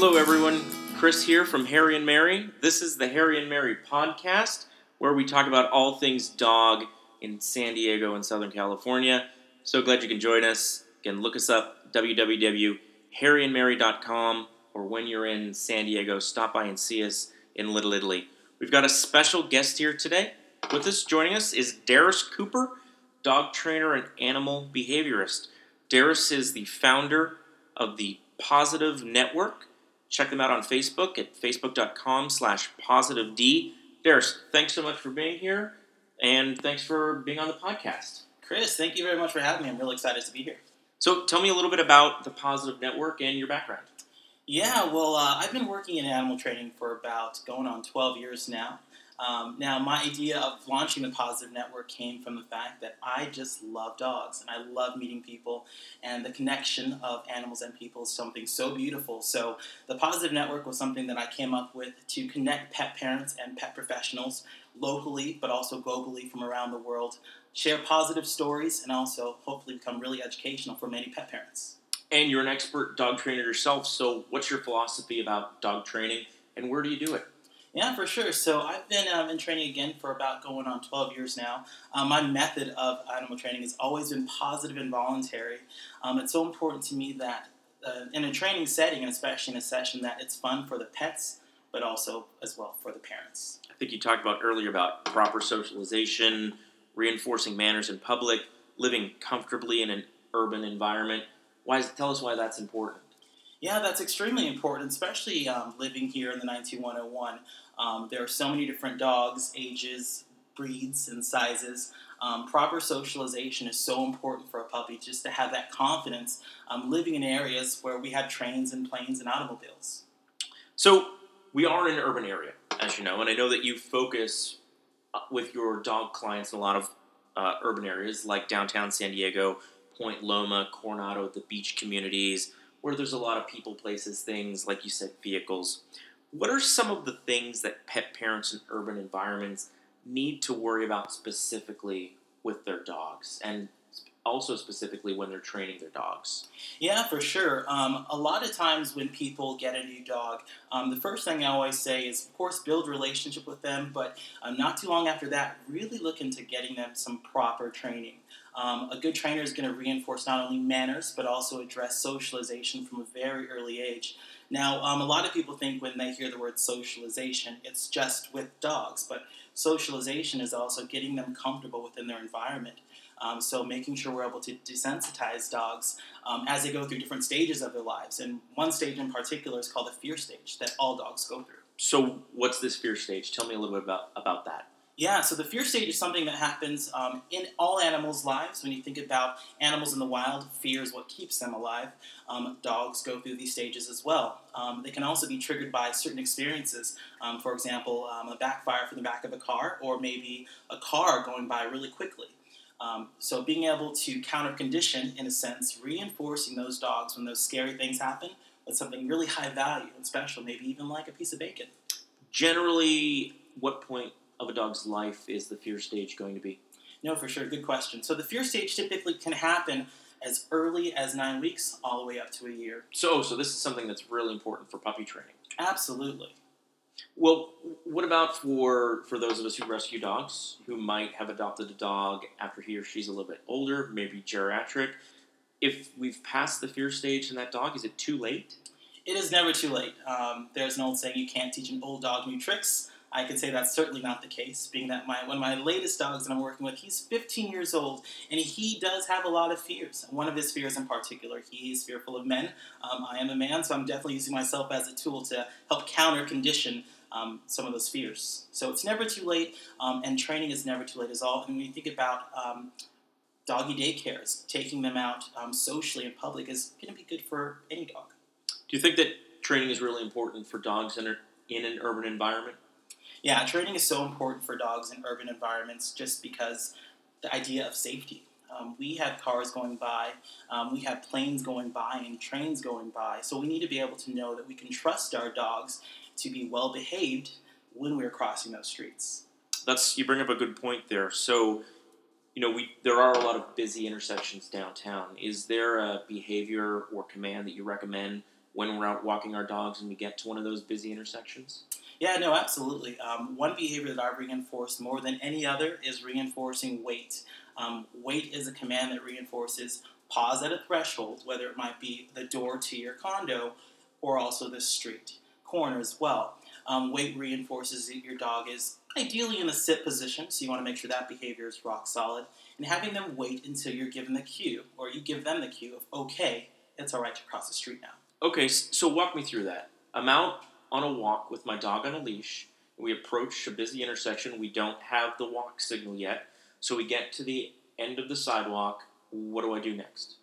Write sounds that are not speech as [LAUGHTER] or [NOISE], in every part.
Hello, everyone. Chris here from Hairy and Merry. This is the Hairy and Merry podcast, where we talk about all things dog in San Diego and Southern California. So glad you can join us. Again, look us up www.hairyandmerry.com, or when you're in San Diego, stop by and see us in Little Italy. We've got a special guest here today. With us joining us is Darris Cooper, dog trainer and animal behaviorist. Darris is the founder of the Positive Network. Check them out on Facebook at facebook.com slash positive D. Darris, thanks so much for being here, and thanks for being on the podcast. Chris, thank you very much for having me. I'm really excited to be here. So tell me a little bit about the Positive Network and your background. Yeah, well, uh, I've been working in animal training for about going on 12 years now. Um, now, my idea of launching the Positive Network came from the fact that I just love dogs and I love meeting people, and the connection of animals and people is something so beautiful. So, the Positive Network was something that I came up with to connect pet parents and pet professionals locally, but also globally from around the world, share positive stories, and also hopefully become really educational for many pet parents. And you're an expert dog trainer yourself, so what's your philosophy about dog training and where do you do it? Yeah, for sure. So I've been um, in training again for about going on 12 years now. Um, my method of animal training has always been positive and voluntary. Um, it's so important to me that uh, in a training setting, and especially in a session, that it's fun for the pets, but also as well for the parents. I think you talked about earlier about proper socialization, reinforcing manners in public, living comfortably in an urban environment. Why is, tell us why that's important. Yeah, that's extremely important, especially um, living here in the 19101. Um, there are so many different dogs, ages, breeds, and sizes. Um, proper socialization is so important for a puppy just to have that confidence um, living in areas where we have trains and planes and automobiles. So, we are in an urban area, as you know, and I know that you focus uh, with your dog clients in a lot of uh, urban areas like downtown San Diego, Point Loma, Coronado, the beach communities where there's a lot of people, places, things, like you said, vehicles. What are some of the things that pet parents in urban environments need to worry about specifically with their dogs? And also specifically when they're training their dogs? Yeah, for sure. Um, a lot of times when people get a new dog, um, the first thing I always say is, of course, build relationship with them, but uh, not too long after that, really look into getting them some proper training. Um, a good trainer is going to reinforce not only manners, but also address socialization from a very early age. Now, um, a lot of people think when they hear the word socialization, it's just with dogs, but socialization is also getting them comfortable within their environment. Um, so, making sure we're able to desensitize dogs um, as they go through different stages of their lives. And one stage in particular is called the fear stage that all dogs go through. So, what's this fear stage? Tell me a little bit about, about that. Yeah, so the fear stage is something that happens um, in all animals' lives. When you think about animals in the wild, fear is what keeps them alive. Um, dogs go through these stages as well. Um, they can also be triggered by certain experiences. Um, for example, um, a backfire from the back of a car, or maybe a car going by really quickly. Um, so being able to counter condition, in a sense, reinforcing those dogs when those scary things happen, with something really high value and special, maybe even like a piece of bacon. Generally, what point of a dog's life is the fear stage going to be? No, for sure. Good question. So the fear stage typically can happen as early as nine weeks all the way up to a year. So, so this is something that's really important for puppy training. Absolutely. Well, what about for for those of us who rescue dogs who might have adopted a dog after he or she's a little bit older, maybe geriatric? If we've passed the fear stage in that dog, is it too late? It is never too late. Um, there's an old saying: you can't teach an old dog new tricks. I can say that's certainly not the case, being that my one of my latest dogs that I'm working with, he's 15 years old, and he does have a lot of fears. One of his fears in particular, he's fearful of men. Um, I am a man, so I'm definitely using myself as a tool to help counter condition um, some of those fears. So it's never too late, um, and training is never too late as all. And when you think about um, doggy daycares, taking them out um, socially in public is going to be good for any dog. Do you think that training is really important for dogs in, in an urban environment? Yeah, training is so important for dogs in urban environments just because the idea of safety. Um, we have cars going by, um, we have planes going by, and trains going by. So we need to be able to know that we can trust our dogs to be well behaved when we're crossing those streets. That's you bring up a good point there. So, you know, we there are a lot of busy intersections downtown. Is there a behavior or command that you recommend when we're out walking our dogs and we get to one of those busy intersections? Yeah, no, absolutely. Um, one behavior that I reinforce more than any other is reinforcing wait. Um, wait is a command that reinforces pause at a threshold, whether it might be the door to your condo or also the street corner as well. Um, wait reinforces that your dog is ideally in a sit position, so you want to make sure that behavior is rock solid. And having them wait until you're given the cue, or you give them the cue of, okay, it's all right to cross the street now. Okay, so walk me through that. I'm out on a walk with my dog on a leash. We approach a busy intersection. We don't have the walk signal yet. So we get to the end of the sidewalk. What do I do next?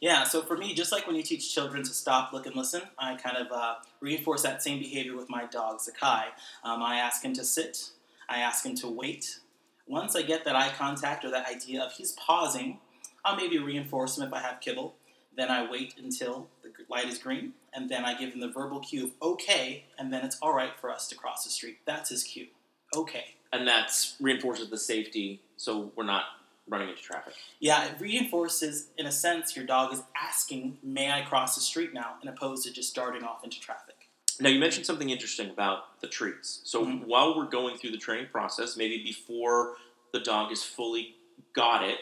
Yeah, so for me, just like when you teach children to stop, look, and listen, I kind of uh, reinforce that same behavior with my dog, Zakai. Um, I ask him to sit, I ask him to wait. Once I get that eye contact or that idea of he's pausing, I'll maybe reinforce him if I have kibble. Then I wait until the light is green, and then I give him the verbal cue of okay, and then it's all right for us to cross the street. That's his cue. Okay. And that reinforces the safety, so we're not running into traffic. Yeah, it reinforces, in a sense, your dog is asking, "May I cross the street now?" and opposed to just darting off into traffic. Now you mentioned something interesting about the treats. So Mhm. while we're going through the training process, maybe before the dog is fully got it,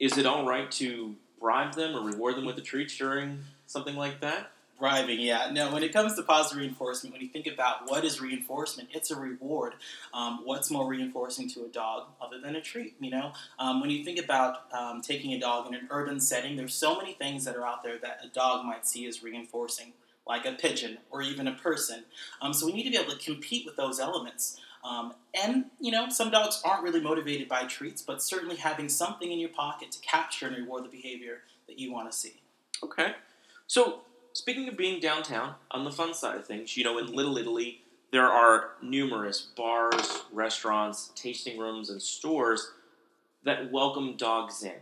is it all right to bribe them or reward them with a treat during something like that? Bribing, yeah. No, when it comes to positive reinforcement, when you think about what is reinforcement, it's a reward. Um, what's more reinforcing to a dog other than a treat? You know, um, when you think about um, taking a dog in an urban setting, there's so many things that are out there that a dog might see as reinforcing, like a pigeon or even a person. Um, so we need to be able to compete with those elements. Um, and you know, some dogs aren't really motivated by treats, but certainly having something in your pocket to capture and reward the behavior that you want to see. Okay. So, speaking of being downtown, on the fun side of things, you know, in Little Italy, there are numerous bars, restaurants, tasting rooms, and stores that welcome dogs in.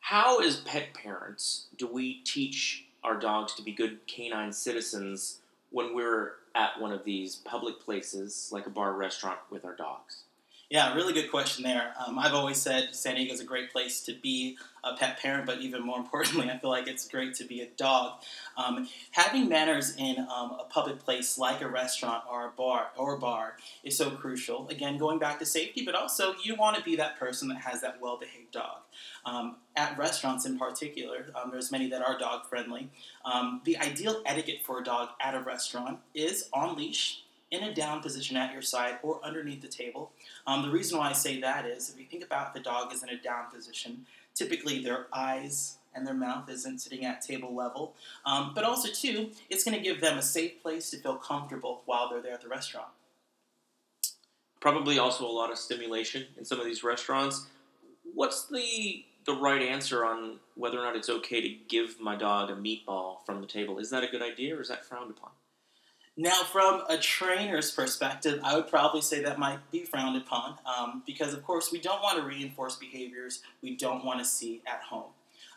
How, as pet parents, do we teach our dogs to be good canine citizens when we're at one of these public places, like a bar restaurant, with our dogs? Yeah, really good question there. Um, I've always said San Diego is a great place to be a pet parent, but even more [LAUGHS] importantly, I feel like it's great to be a dog. Um, having manners in um, a public place like a restaurant or a bar or a bar is so crucial. Again, going back to safety, but also you want to be that person that has that well-behaved dog. Um, at restaurants, in particular, um, there's many that are dog friendly. Um, the ideal etiquette for a dog at a restaurant is on leash in a down position at your side or underneath the table. Um, the reason why I say that is if you think about the dog is in a down position, typically their eyes and their mouth isn't sitting at table level. Um, but also, too, it's going to give them a safe place to feel comfortable while they're there at the restaurant. Probably also a lot of stimulation in some of these restaurants. What's the the right answer on whether or not it's okay to give my dog a meatball from the table? Is that a good idea or is that frowned upon? Now, from a trainer's perspective, I would probably say that might be frowned upon um, because, of course, we don't want to reinforce behaviors we don't want to see at home.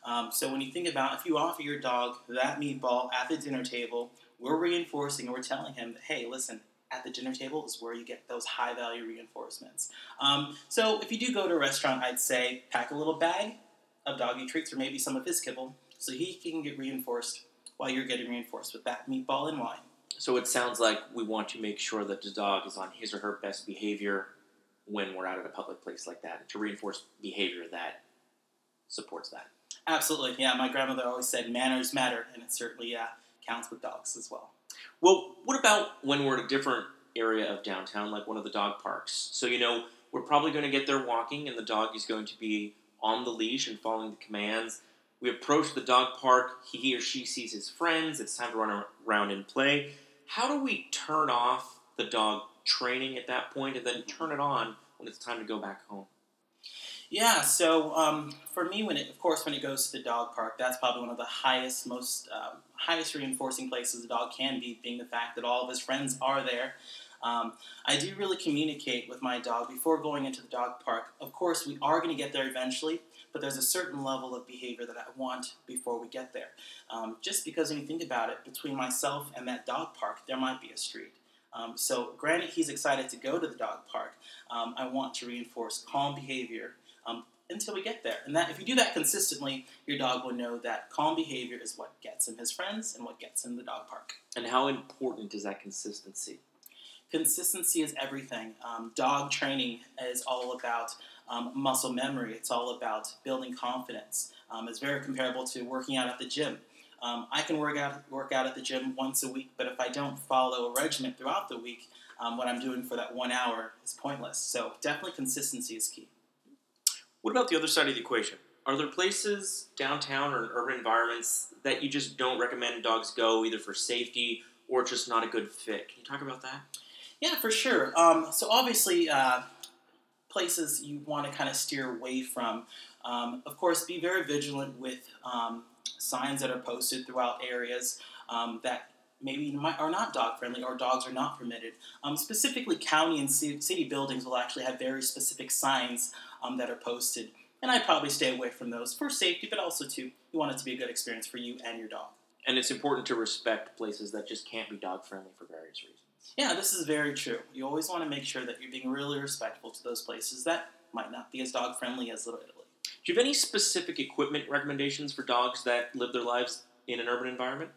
Um, so, when you think about if you offer your dog that meatball at the dinner table, we're reinforcing and we're telling him, hey, listen, at the dinner table is where you get those high value reinforcements. Um, so, if you do go to a restaurant, I'd say pack a little bag of doggy treats or maybe some of his kibble so he can get reinforced while you're getting reinforced with that meatball and wine. So it sounds like we want to make sure that the dog is on his or her best behavior when we're out at a public place like that to reinforce behavior that supports that. Absolutely, yeah. My grandmother always said manners matter, and it certainly uh, counts with dogs as well. Well, what about when we're at a different area of downtown, like one of the dog parks? So, you know, we're probably going to get there walking, and the dog is going to be on the leash and following the commands. We approach the dog park, he or she sees his friends, it's time to run around and play. How do we turn off the dog training at that point and then turn it on when it's time to go back home? Yeah, so um, for me, when it, of course, when it goes to the dog park, that's probably one of the highest, most um, highest reinforcing places a dog can be, being the fact that all of his friends are there. Um, I do really communicate with my dog before going into the dog park. Of course, we are going to get there eventually, but there's a certain level of behavior that I want before we get there. Um, just because when you think about it, between myself and that dog park, there might be a street. Um, so, granted, he's excited to go to the dog park. Um, I want to reinforce calm behavior, um, until we get there. And that if you do that consistently, your dog will know that calm behavior is what gets him his friends and what gets him the dog park. And how important is that consistency? Consistency is everything. Um, dog training is all about um, muscle memory. It's all about building confidence. Um, it's very comparable to working out at the gym. Um, I can work out work out at the gym once a week, but if I don't follow a regimen throughout the week, um, what I'm doing for that one hour is pointless. So definitely consistency is key. What about the other side of the equation? Are there places downtown or in urban environments that you just don't recommend dogs go, either for safety or just not a good fit? Can you talk about that? Yeah, for sure. Um, so obviously, uh, places you want to kind of steer away from. Um, of course, be very vigilant with um, signs that are posted throughout areas um, that maybe are not dog friendly or dogs are not permitted. Um, specifically, county and city buildings will actually have very specific signs um, that are posted, and I'd probably stay away from those for safety, but also to you want it to be a good experience for you and your dog. And it's important to respect places that just can't be dog friendly for various reasons. Yeah, this is very true. You always want to make sure that you're being really respectful to those places that might not be as dog friendly as Little Italy. Do you have any specific equipment recommendations for dogs that live their lives in an urban environment?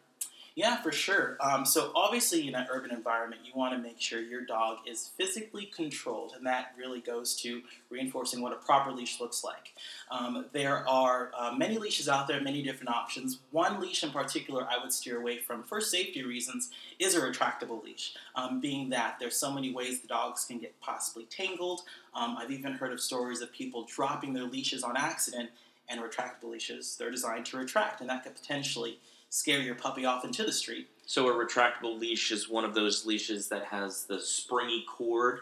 Yeah, for sure. Um, so obviously, in an urban environment, you want to make sure your dog is physically controlled, and that really goes to reinforcing what a proper leash looks like. Um, there are uh, many leashes out there, many different options. One leash in particular I would steer away from for safety reasons is a retractable leash, um, being that there's so many ways the dogs can get possibly tangled. Um, I've even heard of stories of people dropping their leashes on accident, and retractable leashes, they're designed to retract, and that could potentially scare your puppy off into the street. So a retractable leash is one of those leashes that has the springy cord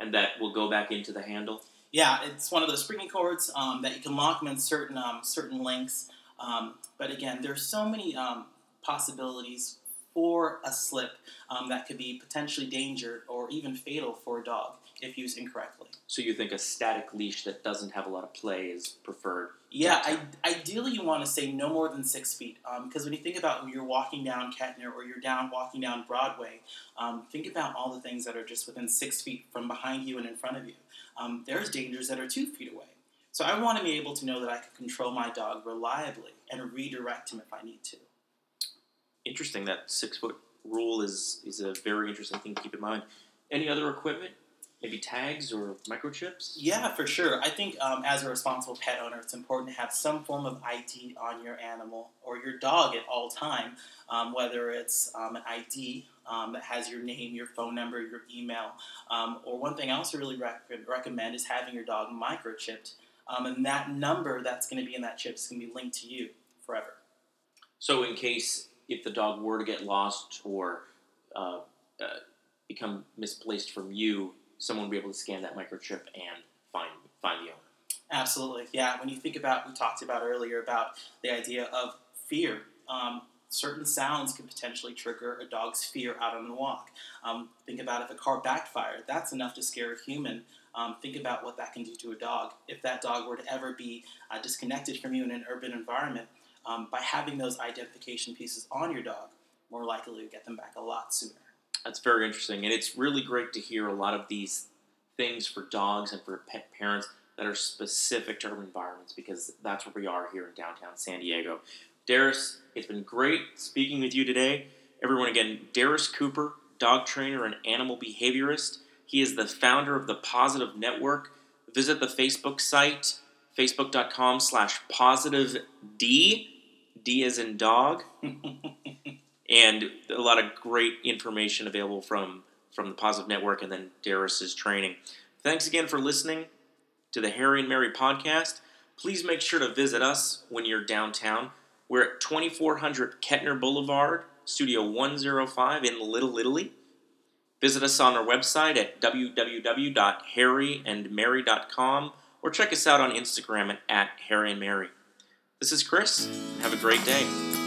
and that will go back into the handle. Yeah, it's one of those springy cords um, that you can lock them in certain um, certain lengths. Um, but again, there's so many um, possibilities for a slip um, that could be potentially danger or even fatal for a dog if used incorrectly. So you think a static leash that doesn't have a lot of play is preferred? Yeah, I, ideally you want to say no more than six feet because um, when you think about when you're walking down Kettner or you're down walking down Broadway, um, think about all the things that are just within six feet from behind you and in front of you. Um, there's dangers that are two feet away. So I want to be able to know that I can control my dog reliably and redirect him if I need to interesting. That six foot rule is is a very interesting thing to keep in mind. Any other equipment? Maybe tags or microchips? Yeah, for sure. I think um, as a responsible pet owner, it's important to have some form of ID on your animal or your dog at all time. Um, whether it's um, an ID um, that has your name, your phone number, your email, um, or one thing I also really rec- recommend is having your dog microchipped, um, and that number that's going to be in that chip is going to be linked to you forever. So, in case if the dog were to get lost or uh, uh, become misplaced from you, someone would be able to scan that microchip and find find the owner. Absolutely, yeah. When you think about, we talked about earlier about the idea of fear. Um, certain sounds could potentially trigger a dog's fear out on the walk. Um, think about if a car backfired, that's enough to scare a human. Um, think about what that can do to a dog. If that dog were to ever be uh, disconnected from you in an urban environment, um, by having those identification pieces on your dog, more likely to get them back a lot sooner. That's very interesting, and it's really great to hear a lot of these things for dogs and for pet parents that are specific to urban environments because that's where we are here in downtown San Diego. Darris, it's been great speaking with you today. Everyone, again, Darris Cooper, dog trainer and animal behaviorist. He is the founder of the Positive Network. Visit the Facebook site, facebook.com slash positive D D as in dog, [LAUGHS] and a lot of great information available from from the Positive Network and then Darris's training. Thanks again for listening to the Hairy and Merry podcast. Please make sure to visit us when you're downtown. We're at 2400 Kettner Boulevard, Studio 105 in Little Italy. Visit us on our website at www.hairyandmerry.com or check us out on Instagram at, at Hairy and Merry. This is Chris. Have a great day.